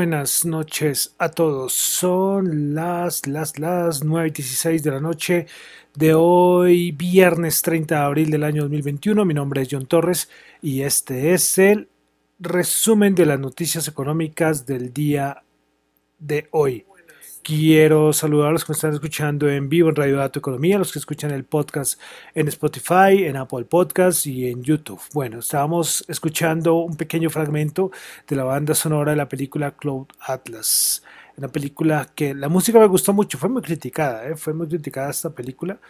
buenas noches a todos. Son las, las, las 9 y 16 de la noche de hoy, viernes 30 de abril del año 2021. Mi nombre es John Torres y este es el resumen de las noticias económicas del día de hoy. Quiero saludar a los que me están escuchando en vivo en Radio Dato Economía, los que escuchan el podcast en Spotify, en Apple Podcasts y en YouTube. Bueno, estábamos escuchando un pequeño fragmento de la banda sonora de la película Cloud Atlas. Una película que la música me gustó mucho, fue muy criticada, ¿eh? fue muy criticada esta película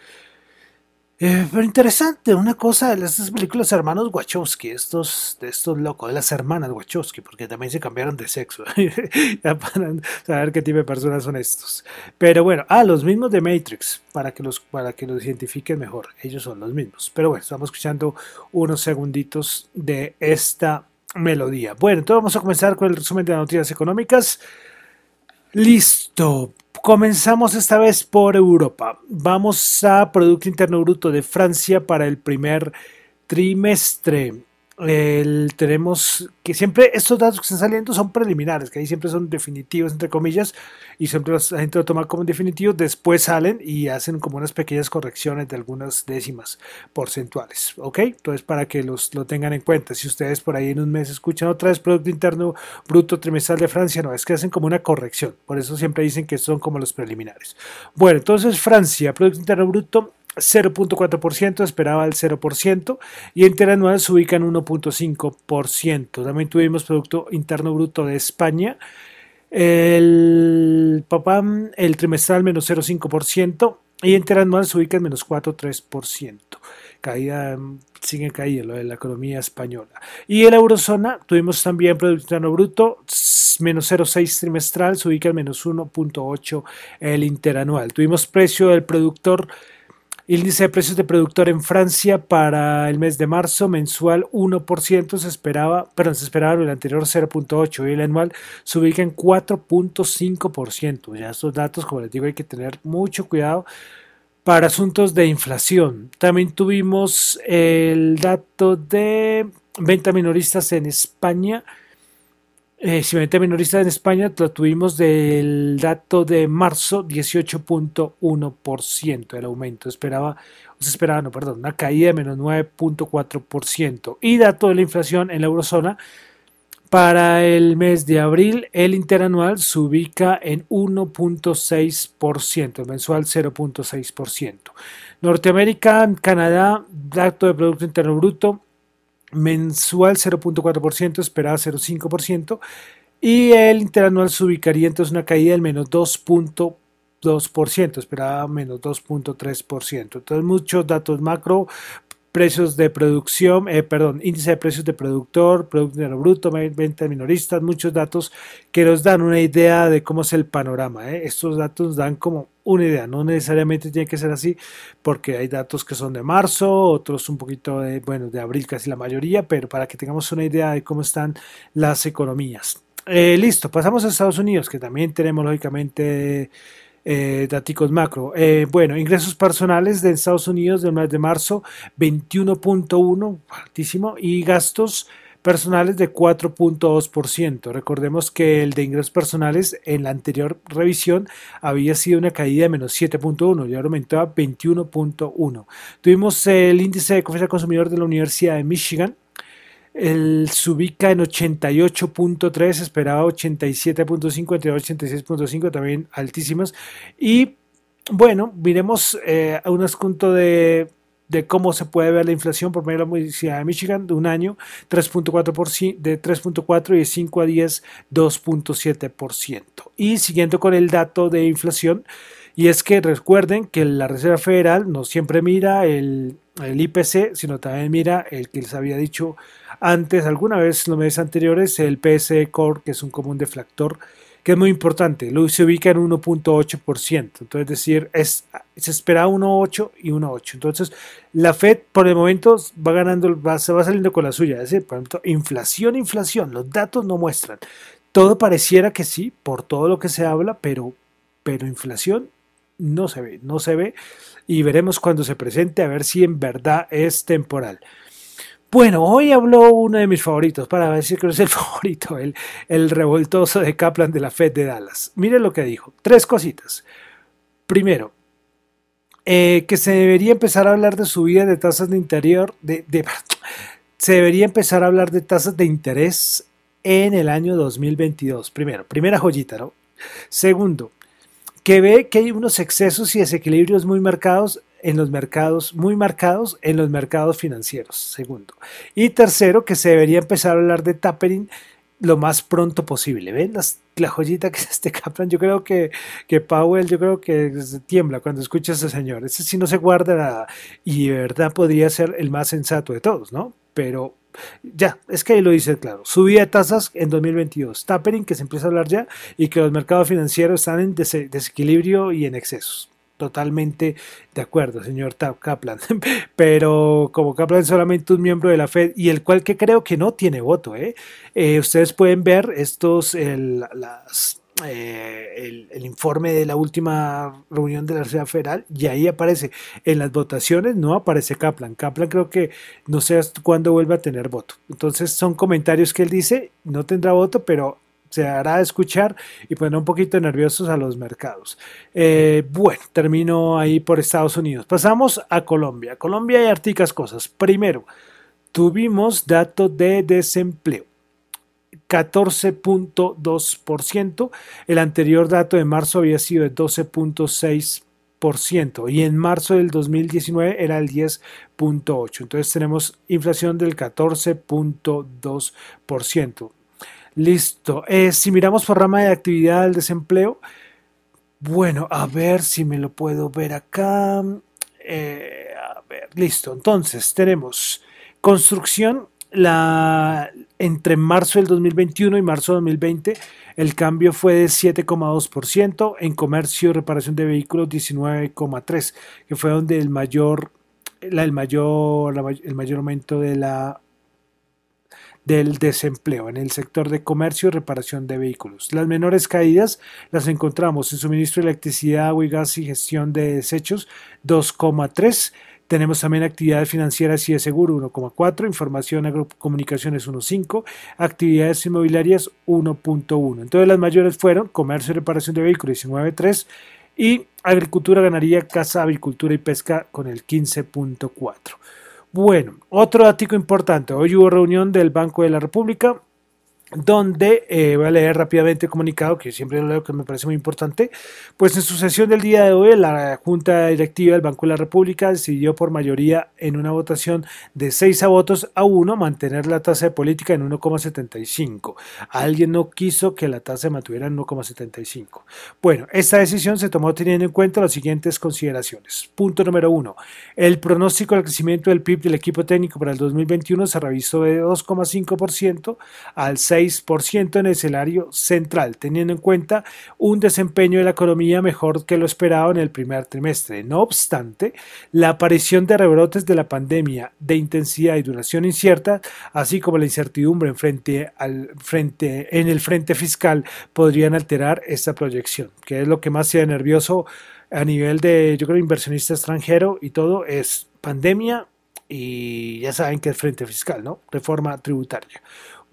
eh, pero interesante, una cosa de estas películas hermanos Wachowski, estos, de estos locos, de las hermanas Wachowski, porque también se cambiaron de sexo, ya para saber qué tipo de personas son estos. Pero bueno, ah, los mismos de Matrix, para que los, para que los identifiquen mejor, ellos son los mismos. Pero bueno, estamos escuchando unos segunditos de esta melodía. Bueno, entonces vamos a comenzar con el resumen de las noticias económicas. Listo, Comenzamos esta vez por Europa. Vamos a Producto Interno Bruto de Francia para el primer trimestre tenemos que siempre estos datos que están saliendo son preliminares, que ahí siempre son definitivos, entre comillas, y siempre la gente lo toma como definitivos, después salen y hacen como unas pequeñas correcciones de algunas décimas porcentuales, ¿ok? Entonces, para que los, lo tengan en cuenta, si ustedes por ahí en un mes escuchan otra vez Producto Interno Bruto Trimestral de Francia, no, es que hacen como una corrección, por eso siempre dicen que son como los preliminares. Bueno, entonces Francia, Producto Interno Bruto 0.4%, esperaba el 0%, y interanual se ubica en 1.5%. También tuvimos Producto Interno Bruto de España, el PAPAM, el trimestral menos 0.5%, y interanual se ubica en menos 4.3%. Caída, sigue caída lo de la economía española. Y en la eurozona tuvimos también Producto Interno Bruto, menos 0,6 trimestral, se ubica en menos 1.8 el interanual. Tuvimos precio del productor Índice de precios de productor en Francia para el mes de marzo mensual 1% se esperaba, perdón, se esperaba el anterior 0.8 y el anual se ubica en 4.5%. Ya estos datos, como les digo, hay que tener mucho cuidado para asuntos de inflación. También tuvimos el dato de venta minoristas en España eh, venta minorista en España lo tuvimos del dato de marzo 18.1% el aumento. Esperaba, se esperaba, no, perdón, una caída de menos 9.4%. Y dato de la inflación en la eurozona para el mes de abril, el interanual se ubica en 1.6%, el mensual 0.6%. Norteamérica, Canadá, dato de Producto Interno Bruto mensual 0.4%, esperaba 0.5%, y el interanual se ubicaría entonces una caída del menos 2.2%, esperaba menos 2.3%. Entonces muchos datos macro, precios de producción, eh, perdón, índice de precios de productor, producto dinero bruto, venta minoristas, muchos datos que nos dan una idea de cómo es el panorama. Eh. Estos datos dan como una idea, no necesariamente tiene que ser así, porque hay datos que son de marzo, otros un poquito de, bueno, de abril casi la mayoría, pero para que tengamos una idea de cómo están las economías. Eh, listo, pasamos a Estados Unidos, que también tenemos lógicamente eh, datos macro. Eh, bueno, ingresos personales de Estados Unidos del mes de marzo 21.1, altísimo, y gastos personales de 4.2%. Recordemos que el de ingresos personales en la anterior revisión había sido una caída de menos 7.1 y ahora aumentó a 21.1. Tuvimos el índice de confianza consumidor de la Universidad de Michigan el se ubica en 88.3, esperaba 87.5, entre 86.5, también altísimas. Y bueno, miremos eh, un asunto de, de, cómo se puede ver la inflación por medio de la Universidad de Michigan de un año, 3.4 de 3.4 y de 5 a 10, 2.7%. Y siguiendo con el dato de inflación, y es que recuerden que la Reserva Federal no siempre mira el, el IPC, sino también mira el que les había dicho antes, alguna vez los meses anteriores, el PSE Core, que es un común deflactor, que es muy importante, lo se ubica en 1.8%, entonces es decir, es, se espera 1.8 y 1.8. Entonces, la Fed por el momento va ganando, va, se va saliendo con la suya, es decir, por ejemplo, inflación, inflación, los datos no muestran. Todo pareciera que sí, por todo lo que se habla, pero, pero inflación no se ve, no se ve y veremos cuando se presente a ver si en verdad es temporal. Bueno, hoy habló uno de mis favoritos, para decir que es el favorito, el, el revoltoso de Kaplan de la Fed de Dallas. Mire lo que dijo. Tres cositas. Primero, eh, que se debería empezar a hablar de subida de tasas de interior, se debería empezar a hablar de tasas de interés en el año 2022. Primero, primera joyita, ¿no? Segundo, que ve que hay unos excesos y desequilibrios muy marcados en los mercados, muy marcados en los mercados financieros, segundo. Y tercero, que se debería empezar a hablar de tapering lo más pronto posible. ¿Ven la joyita que es este Kaplan? Yo creo que, que Powell, yo creo que tiembla cuando escucha a ese señor. Ese sí no se guarda nada y de verdad podría ser el más sensato de todos, ¿no? Pero ya, es que ahí lo dice claro. Subida de tasas en 2022. Tapering, que se empieza a hablar ya, y que los mercados financieros están en desequilibrio y en excesos totalmente de acuerdo, señor Kaplan. Pero como Kaplan es solamente un miembro de la Fed y el cual que creo que no tiene voto, ¿eh? Eh, ustedes pueden ver estos, el, eh, el, informe de la última reunión de la Reserva Federal y ahí aparece. En las votaciones no aparece Kaplan. Kaplan creo que no sé cuándo vuelve a tener voto. Entonces son comentarios que él dice, no tendrá voto, pero se hará escuchar y poner un poquito nerviosos a los mercados. Eh, bueno, termino ahí por Estados Unidos. Pasamos a Colombia. Colombia hay articas cosas. Primero, tuvimos dato de desempleo. 14.2%. El anterior dato de marzo había sido de 12.6% y en marzo del 2019 era el 10.8. Entonces tenemos inflación del 14.2%. Listo. Eh, si miramos por rama de actividad del desempleo, bueno, a ver si me lo puedo ver acá. Eh, a ver, listo. Entonces, tenemos construcción. La, entre marzo del 2021 y marzo del 2020 el cambio fue de 7,2%, en comercio y reparación de vehículos 19,3%, que fue donde el mayor, la, el, mayor, el mayor aumento de la del desempleo en el sector de comercio y reparación de vehículos. Las menores caídas las encontramos en suministro de electricidad, agua y gas y gestión de desechos 2,3. Tenemos también actividades financieras y de seguro 1,4, información agrocomunicaciones 1,5, actividades inmobiliarias 1,1. Entonces las mayores fueron comercio y reparación de vehículos 19,3 y agricultura, ganadería, casa, avicultura y pesca con el 15,4. Bueno, otro dato importante. Hoy hubo reunión del Banco de la República donde eh, voy a leer rápidamente el comunicado, que siempre lo leo que me parece muy importante, pues en su sesión del día de hoy la Junta Directiva del Banco de la República decidió por mayoría en una votación de 6 a votos a 1 mantener la tasa de política en 1,75. Alguien no quiso que la tasa se mantuviera en 1,75. Bueno, esta decisión se tomó teniendo en cuenta las siguientes consideraciones. Punto número 1. El pronóstico del crecimiento del PIB del equipo técnico para el 2021 se revisó de 2,5% al 6 6% en el escenario central, teniendo en cuenta un desempeño de la economía mejor que lo esperado en el primer trimestre. No obstante, la aparición de rebrotes de la pandemia de intensidad y duración incierta, así como la incertidumbre en, el frente fiscal, podrían alterar esta proyección, que es lo que más sea nervioso a nivel de, yo creo, inversionista extranjero y todo, es pandemia y ya saben que es frente fiscal, ¿no? Reforma tributaria.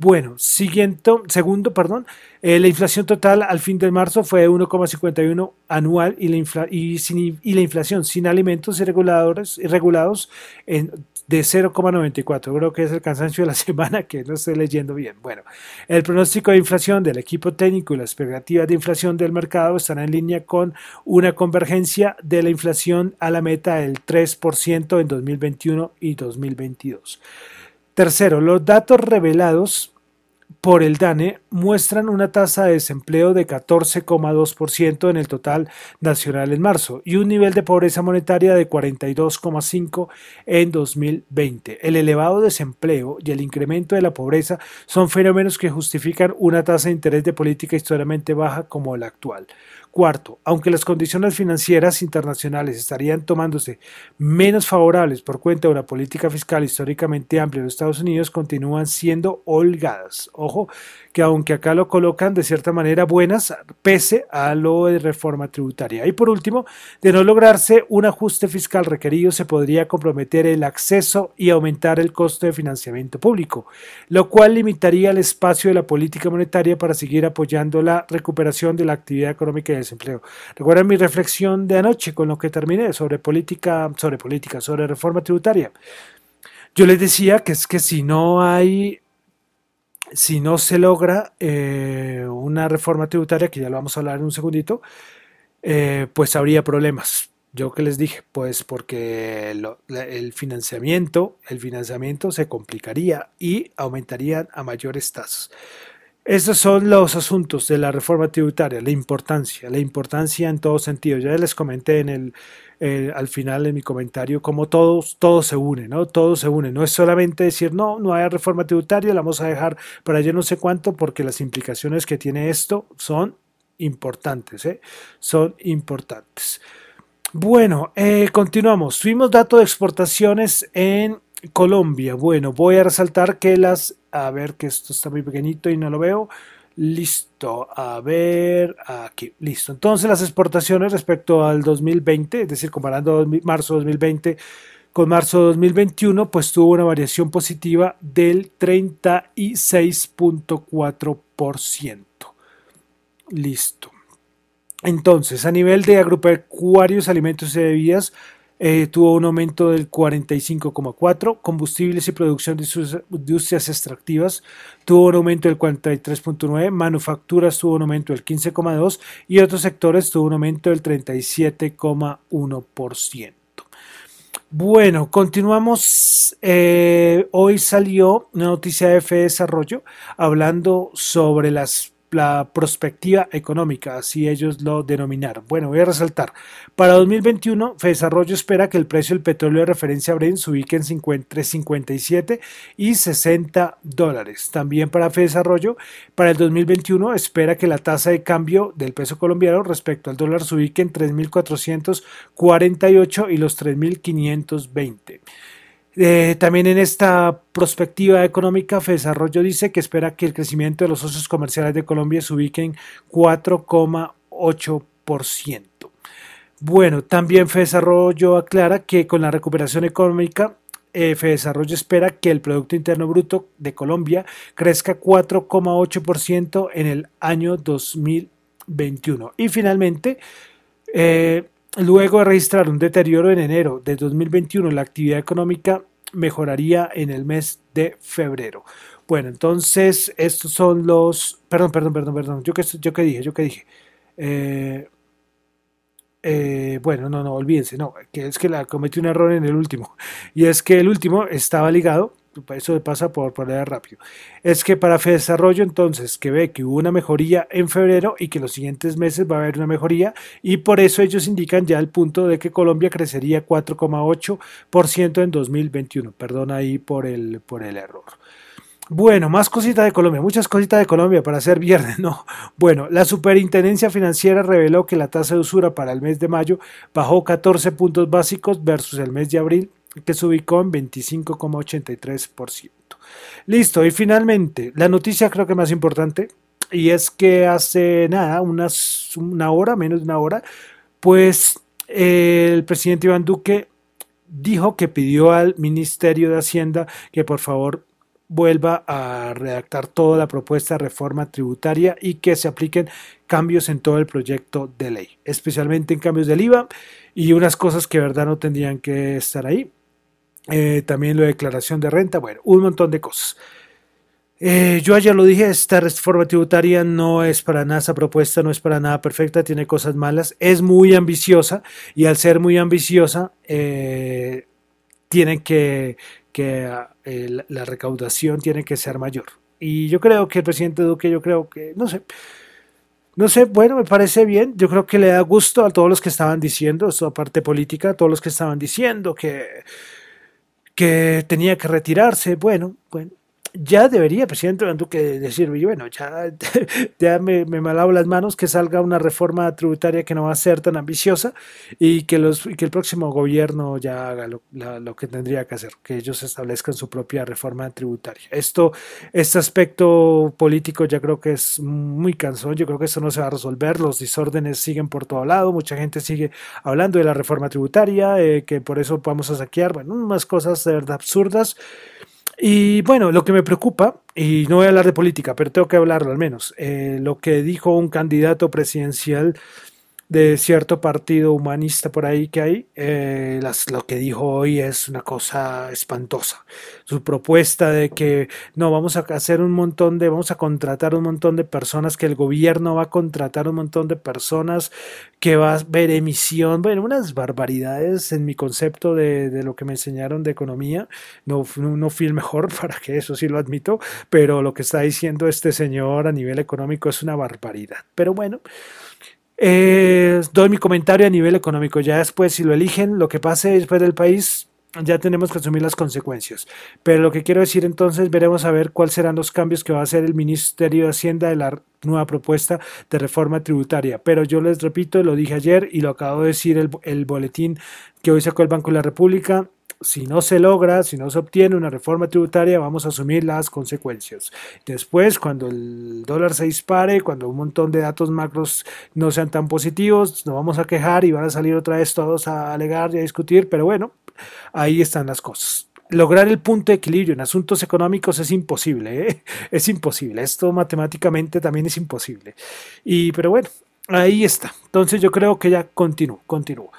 Bueno, siguiente, segundo, perdón, eh, la inflación total al fin de marzo fue de 1,51 anual y la, y, y la inflación sin alimentos irreguladores, irregulados en, de 0,94. Creo que es el cansancio de la semana que no estoy leyendo bien. Bueno, el pronóstico de inflación del equipo técnico y las expectativas de inflación del mercado están en línea con una convergencia de la inflación a la meta del 3% en 2021 y 2022. Tercero, los datos revelados por el DANE muestran una tasa de desempleo de 14,2% en el total nacional en marzo y un nivel de pobreza monetaria de 42,5% en 2020. El elevado desempleo y el incremento de la pobreza son fenómenos que justifican una tasa de interés de política históricamente baja como la actual. Cuarto, aunque las condiciones financieras internacionales estarían tomándose menos favorables por cuenta de una política fiscal históricamente amplia en los Estados Unidos, continúan siendo holgadas. Ojo, que aún aunque acá lo colocan de cierta manera buenas, pese a lo de reforma tributaria. Y por último, de no lograrse un ajuste fiscal requerido, se podría comprometer el acceso y aumentar el costo de financiamiento público, lo cual limitaría el espacio de la política monetaria para seguir apoyando la recuperación de la actividad económica y el desempleo. Recuerden mi reflexión de anoche con lo que terminé sobre política, sobre política, sobre reforma tributaria. Yo les decía que es que si no hay si no se logra eh, una reforma tributaria, que ya lo vamos a hablar en un segundito, eh, pues habría problemas. Yo que les dije, pues porque el financiamiento, el financiamiento se complicaría y aumentarían a mayores tasas. Esos son los asuntos de la reforma tributaria, la importancia, la importancia en todo sentido. Ya les comenté en el, eh, al final en mi comentario cómo todos, todo se une, ¿no? Todo se une. No es solamente decir, no, no hay reforma tributaria, la vamos a dejar para yo no sé cuánto, porque las implicaciones que tiene esto son importantes, ¿eh? Son importantes. Bueno, eh, continuamos. Tuvimos datos de exportaciones en Colombia. Bueno, voy a resaltar que las a ver que esto está muy pequeñito y no lo veo. Listo, a ver, aquí, listo. Entonces las exportaciones respecto al 2020, es decir, comparando marzo 2020 con marzo 2021, pues tuvo una variación positiva del 36.4%. Listo. Entonces, a nivel de agropecuarios, alimentos y bebidas, eh, tuvo un aumento del 45,4%, combustibles y producción de industrias extractivas tuvo un aumento del 43,9%, manufacturas tuvo un aumento del 15,2% y otros sectores tuvo un aumento del 37,1%. Bueno, continuamos. Eh, hoy salió una noticia de F Desarrollo hablando sobre las la prospectiva económica, así ellos lo denominaron. Bueno, voy a resaltar. Para 2021, Desarrollo espera que el precio del petróleo de referencia Brent se ubique en 50, 57 y 60 dólares. También para Desarrollo, para el 2021 espera que la tasa de cambio del peso colombiano respecto al dólar se ubique en 3.448 y los 3.520. Eh, también en esta perspectiva económica, Desarrollo dice que espera que el crecimiento de los socios comerciales de Colombia se ubique en 4,8%. Bueno, también Desarrollo aclara que con la recuperación económica, eh, Desarrollo espera que el Producto Interno Bruto de Colombia crezca 4,8% en el año 2021. Y finalmente, eh, Luego de registrar un deterioro en enero de 2021, la actividad económica mejoraría en el mes de febrero. Bueno, entonces estos son los... Perdón, perdón, perdón, perdón. Yo que, yo que dije, yo que dije. Eh, eh, bueno, no, no, olvídense, no, que es que cometí un error en el último. Y es que el último estaba ligado eso pasa por poner rápido, es que para Desarrollo entonces que ve que hubo una mejoría en febrero y que los siguientes meses va a haber una mejoría y por eso ellos indican ya el punto de que Colombia crecería 4,8% en 2021. Perdón ahí por el, por el error. Bueno, más cositas de Colombia, muchas cositas de Colombia para hacer viernes, ¿no? Bueno, la Superintendencia Financiera reveló que la tasa de usura para el mes de mayo bajó 14 puntos básicos versus el mes de abril que se ubicó en 25,83%. Listo, y finalmente, la noticia creo que más importante, y es que hace nada, unas, una hora, menos de una hora, pues el presidente Iván Duque dijo que pidió al Ministerio de Hacienda que por favor vuelva a redactar toda la propuesta de reforma tributaria y que se apliquen cambios en todo el proyecto de ley, especialmente en cambios del IVA y unas cosas que verdad no tendrían que estar ahí. Eh, también la declaración de renta, bueno, un montón de cosas. Eh, yo ayer lo dije, esta reforma tributaria no es para nada, esa propuesta no es para nada perfecta, tiene cosas malas, es muy ambiciosa y al ser muy ambiciosa, eh, tiene que, que la recaudación tiene que ser mayor. Y yo creo que el presidente Duque, yo creo que, no sé, no sé, bueno, me parece bien. Yo creo que le da gusto a todos los que estaban diciendo, su parte política, a todos los que estaban diciendo que que tenía que retirarse. Bueno, bueno, ya debería presidente Duque decir, bueno, ya, ya me, me malabo las manos que salga una reforma tributaria que no va a ser tan ambiciosa y que, los, que el próximo gobierno ya haga lo, lo, que tendría que hacer, que ellos establezcan su propia reforma tributaria. Esto, este aspecto político ya creo que es muy cansón, yo creo que eso no se va a resolver, los desórdenes siguen por todo lado, mucha gente sigue hablando de la reforma tributaria, eh, que por eso vamos a saquear, bueno, unas cosas de verdad absurdas. Y bueno, lo que me preocupa, y no voy a hablar de política, pero tengo que hablarlo al menos, eh, lo que dijo un candidato presidencial de cierto partido humanista por ahí que hay, eh, las, lo que dijo hoy es una cosa espantosa. Su propuesta de que no, vamos a hacer un montón de, vamos a contratar un montón de personas, que el gobierno va a contratar un montón de personas, que va a ver emisión, bueno, unas barbaridades en mi concepto de, de lo que me enseñaron de economía. No, no fui el mejor para que eso sí lo admito, pero lo que está diciendo este señor a nivel económico es una barbaridad. Pero bueno. Eh, doy mi comentario a nivel económico. Ya después, si lo eligen, lo que pase después del país, ya tenemos que asumir las consecuencias. Pero lo que quiero decir entonces, veremos a ver cuáles serán los cambios que va a hacer el Ministerio de Hacienda de la nueva propuesta de reforma tributaria. Pero yo les repito, lo dije ayer y lo acabo de decir el, el boletín que hoy sacó el Banco de la República si no se logra, si no se obtiene una reforma tributaria, vamos a asumir las consecuencias. Después, cuando el dólar se dispare, cuando un montón de datos macros no sean tan positivos, nos vamos a quejar y van a salir otra vez todos a alegar y a discutir, pero bueno, ahí están las cosas. Lograr el punto de equilibrio en asuntos económicos es imposible, ¿eh? es imposible. Esto matemáticamente también es imposible. Y, pero bueno, ahí está. Entonces yo creo que ya continúo, continúo.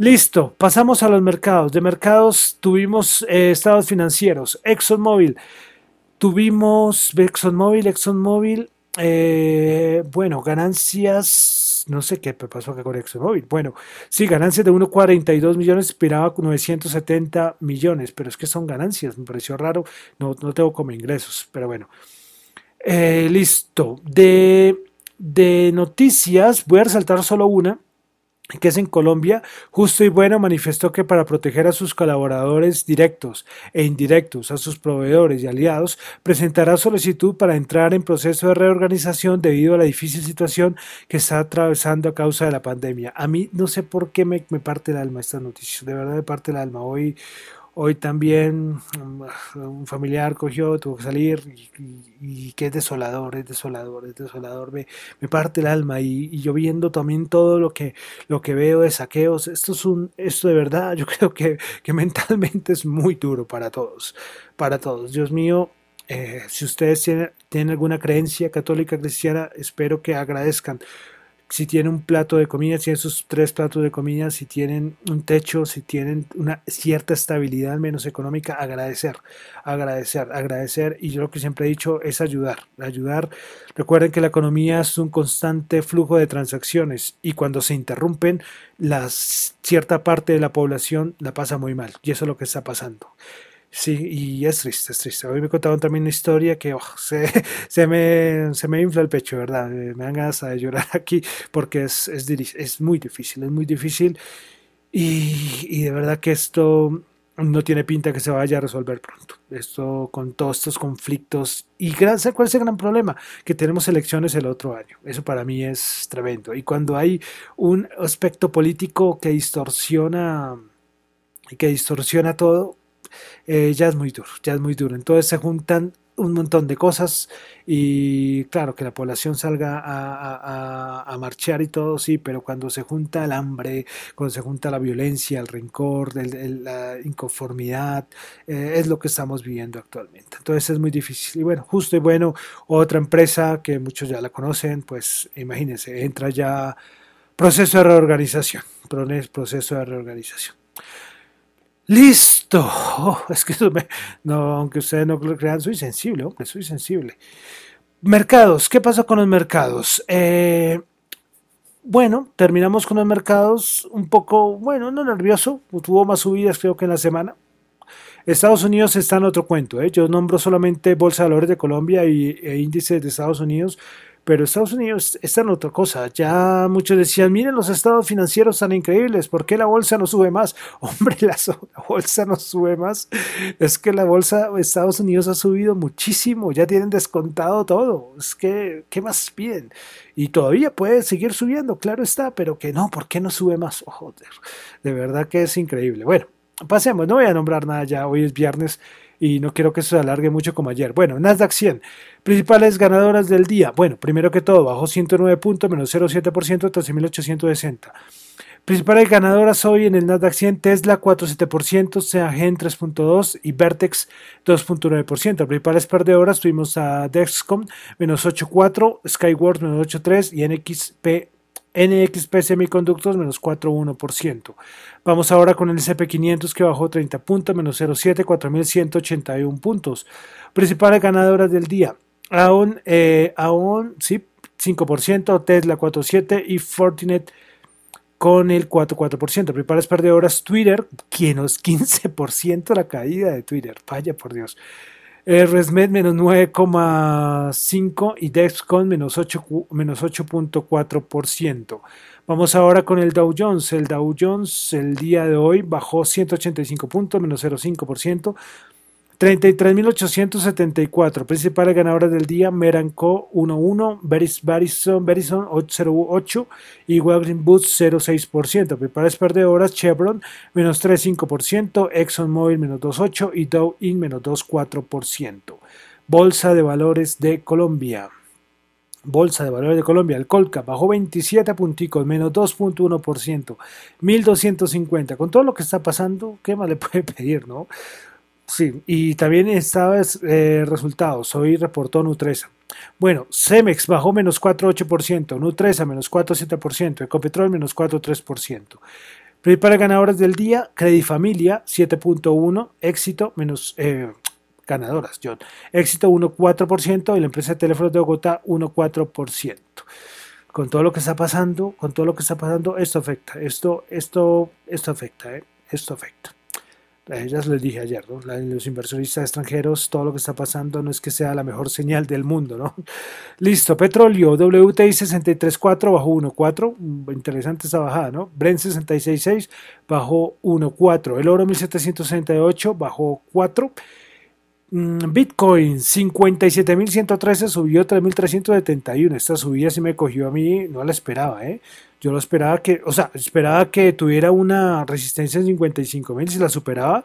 Listo, pasamos a los mercados. De mercados tuvimos eh, estados financieros. ExxonMobil. Tuvimos ExxonMobil, ExxonMobil. Eh, bueno, ganancias. No sé qué pasó acá con ExxonMobil. Bueno, sí, ganancias de 1,42 millones, esperaba 970 millones, pero es que son ganancias, me pareció raro. No, no tengo como ingresos, pero bueno. Eh, listo. De, de noticias, voy a resaltar solo una que es en Colombia, Justo y Bueno manifestó que para proteger a sus colaboradores directos e indirectos, a sus proveedores y aliados, presentará solicitud para entrar en proceso de reorganización debido a la difícil situación que está atravesando a causa de la pandemia. A mí no sé por qué me, me parte el alma esta noticia, de verdad me parte el alma. Hoy, Hoy también mm, un familiar cogió, tuvo que salir y, que es desolador, es desolador, es desolador, me, me parte el alma y, yo viendo también todo lo que, lo que veo de saqueos, esto es un, esto de verdad yo creo que, que mentalmente es muy duro para todos, para todos. Dios mío, eh, si ustedes tienen, tienen alguna creencia católica cristiana, espero que agradezcan si tienen un plato de comida, si tienen sus tres platos de comida, si tienen un techo, si tienen una cierta estabilidad, menos económica, agradecer, agradecer, agradecer. Y yo lo que siempre he dicho es ayudar, ayudar. Recuerden que la economía es un constante flujo de transacciones y cuando se interrumpen, la cierta parte de la población la pasa muy mal. Y eso es lo que está pasando. Sí, y es triste, es triste. Hoy me contaron también una historia que oh, se, se, me, se me infla el pecho, ¿verdad? Eh, me dan ganas de llorar aquí porque es, es, es muy difícil, es muy difícil. Y, y, de verdad que esto no tiene pinta que se vaya a resolver pronto. Esto con todos estos conflictos. ¿Y cuál es el gran problema? Que tenemos elecciones el otro año. Eso para mí es tremendo. Y cuando hay un aspecto político que distorsiona, que distorsiona todo, eh, ya es muy duro, ya es muy duro. Entonces se juntan un montón de cosas y claro que la población salga a, marchar y todo, sí, pero cuando se junta el hambre, cuando se junta la violencia, el rencor, la inconformidad, eh, es lo que estamos viviendo actualmente. Entonces es muy difícil. Y bueno, justo y bueno, otra empresa que muchos ya la conocen, pues imagínense, entra ya proceso de reorganización, proceso de reorganización. Listo. Oh, es que no, aunque ustedes no lo crean, soy sensible, hombre, soy sensible. Mercados. ¿Qué pasó con los mercados? Eh, bueno, terminamos con los mercados un poco, bueno, no nervioso. Tuvo más subidas creo que en la semana. Estados Unidos está en otro cuento. ¿eh? Yo nombro solamente Bolsa de Valores de Colombia y, e índices de Estados Unidos pero Estados Unidos está en otra cosa. Ya muchos decían, miren los estados financieros tan increíbles, ¿por qué la bolsa no sube más? Hombre, la, bolsa no sube más. Es que la bolsa de Estados Unidos ha subido muchísimo, ya tienen descontado todo. Es que, ¿qué más piden? Y todavía puede seguir subiendo, claro está, pero que no, ¿por qué no sube más? Oh, de verdad que es increíble. Bueno, pasemos, no voy a nombrar nada ya, hoy es viernes y no quiero que se alargue mucho como ayer. Bueno, Nasdaq 100, principales ganadoras del día. Bueno, primero que todo, bajó 109 puntos, menos 0,7%, 13.860. Principales ganadoras hoy en el Nasdaq 100, Tesla 4,7%, Seagen 3,2% y Vertex 2,9%. Principales perdedoras tuvimos a Dexcom menos 8,4%, Skyworth menos 8,3% y NXP NXP Semiconductors menos 4,1%. Vamos ahora con el SP500 que bajó 30 puntos, menos 0,7, 4.181 puntos. Principales ganadoras del día. Aún, eh, sí, 5%, Tesla 4,7 y Fortinet con el 4,4%. Principales perdedoras Twitter, quien es 15% la caída de Twitter. Vaya por Dios. Resmed menos 9,5 y Dexcon menos 8.4%. Vamos ahora con el Dow Jones. El Dow Jones el día de hoy bajó 185 puntos, menos 0,5%. 33.874. Principales ganadoras del día: Meranco 1.1, Verizon, Verizon 8.08 y Walgreens Boots 0.6%. Principales perdedoras: Chevron menos 3.5%, ExxonMobil menos 2.8 y Dow Inc. menos 2.4%. Bolsa de Valores de Colombia. Bolsa de Valores de Colombia, el Colca bajó 27 punticos, menos 2.1%, 1250. Con todo lo que está pasando, ¿qué más le puede pedir, no? Sí, y también estaba eh, resultados. Hoy reportó Nutresa. Bueno, Cemex bajó menos 4,8%, Nutresa menos 4,7%, Ecopetrol menos 4,3%. Principales ganadoras del día, Credifamilia 7.1, Éxito menos eh, ganadoras, John. Éxito 1.4% y la empresa de teléfonos de Bogotá 1.4%. Con todo lo que está pasando, con todo lo que está pasando, esto afecta, esto, esto, esto afecta, ¿eh? esto afecta ya les dije ayer, ¿no? los inversionistas extranjeros, todo lo que está pasando no es que sea la mejor señal del mundo, ¿no? Listo, petróleo, WTI 63.4 bajó 1.4, interesante esa bajada, ¿no? Brent 66.6 bajó 1.4, el oro 1768 bajó 4, mm, Bitcoin 57.113 subió 3.371, esta subida sí me cogió a mí, no la esperaba, ¿eh? Yo lo esperaba que, o sea, esperaba que tuviera una resistencia en 55 mil. Si la superaba,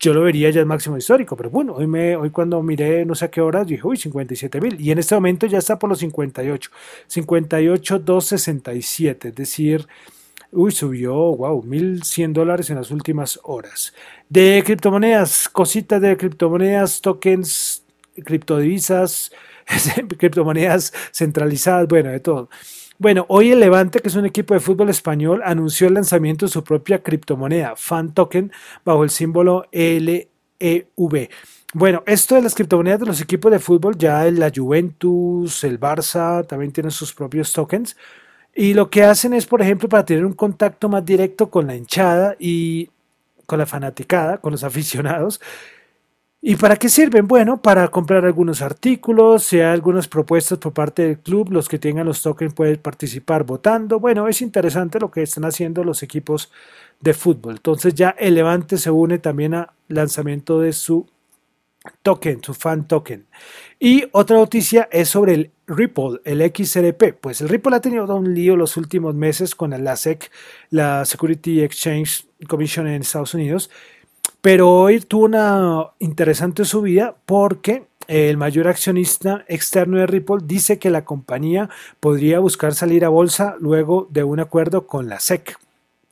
yo lo vería ya el máximo histórico. Pero bueno, hoy, me, hoy cuando miré no sé a qué horas, dije, uy, 57 mil. Y en este momento ya está por los 58. 58, 267. Es decir, uy, subió, wow, 1100 dólares en las últimas horas. De criptomonedas, cositas de criptomonedas, tokens, criptodivisas, criptomonedas centralizadas, bueno, de todo. Bueno, hoy el Levante, que es un equipo de fútbol español, anunció el lanzamiento de su propia criptomoneda, Fan Token, bajo el símbolo LEV. Bueno, esto de las criptomonedas de los equipos de fútbol, ya la Juventus, el Barça, también tienen sus propios tokens. Y lo que hacen es, por ejemplo, para tener un contacto más directo con la hinchada y con la fanaticada, con los aficionados, ¿Y para qué sirven? Bueno, para comprar algunos artículos, si hay algunas propuestas por parte del club, los que tengan los tokens pueden participar votando. Bueno, es interesante lo que están haciendo los equipos de fútbol. Entonces ya el Levante se une también al lanzamiento de su token, su fan token. Y otra noticia es sobre el Ripple, el XRP. Pues el Ripple ha tenido un lío los últimos meses con la SEC, la Security Exchange Commission en Estados Unidos pero hoy tuvo una interesante subida porque el mayor accionista externo de Ripple dice que la compañía podría buscar salir a bolsa luego de un acuerdo con la SEC.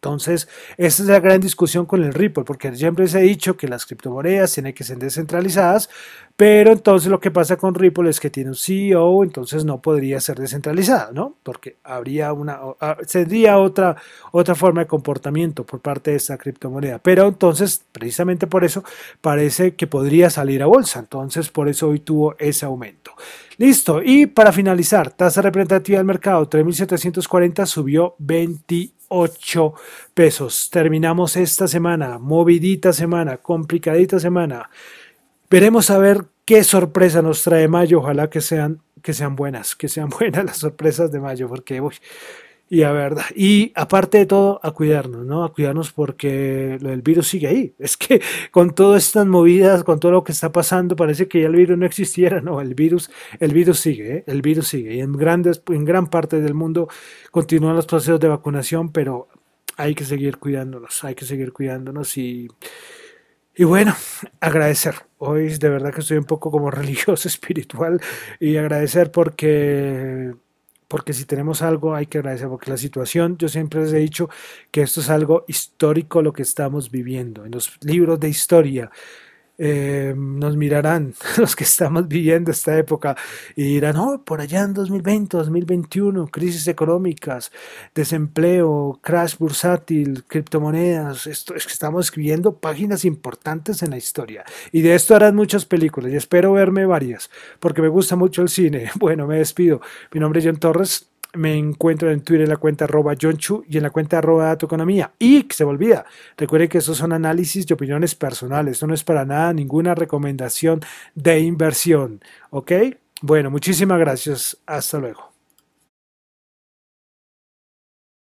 Entonces, esa es la gran discusión con el Ripple, porque siempre se ha dicho que las criptomonedas tienen que ser descentralizadas, pero entonces lo que pasa con Ripple es que tiene un CEO, entonces no podría ser descentralizada, ¿no? Porque habría una, sería otra, otra forma de comportamiento por parte de esta criptomoneda. Pero entonces, precisamente por eso, parece que podría salir a bolsa. Entonces, por eso hoy tuvo ese aumento. Listo. Y para finalizar, tasa representativa del mercado, 3.740 subió 20 8 pesos. Terminamos esta semana, movidita semana, complicadita semana. Veremos a ver qué sorpresa nos trae mayo. Ojalá que sean que sean buenas, que sean buenas las sorpresas de mayo, porque uy, y a verdad, y aparte de todo, a cuidarnos, ¿no? A cuidarnos porque lo del virus sigue ahí. Es que con todas estas movidas, con todo lo que está pasando, parece que ya el virus no existiera, no, el virus, el virus sigue, ¿eh? el virus sigue. Y en grandes, en gran parte del mundo continúan los procesos de vacunación, pero hay que seguir cuidándonos, hay que seguir cuidándonos y y bueno, agradecer. Hoy de verdad que estoy un poco como religioso, espiritual y agradecer porque porque si tenemos algo hay que agradecer, porque la situación, yo siempre les he dicho que esto es algo histórico lo que estamos viviendo. En los libros de historia eh, nos mirarán los que estamos viviendo esta época y dirán, oh, por allá en 2020, 2021, crisis económicas, desempleo, crash bursátil, criptomonedas, esto es que estamos escribiendo páginas importantes en la historia y de esto harán muchas películas y espero verme varias porque me gusta mucho el cine. Bueno, me despido. Mi nombre es John Torres me encuentro en Twitter en la cuenta arroba Chu y en la cuenta arroba economía. Y se me olvida, recuerden que estos son análisis de opiniones personales, esto no es para nada ninguna recomendación de inversión, ¿ok? Bueno, muchísimas gracias, hasta luego.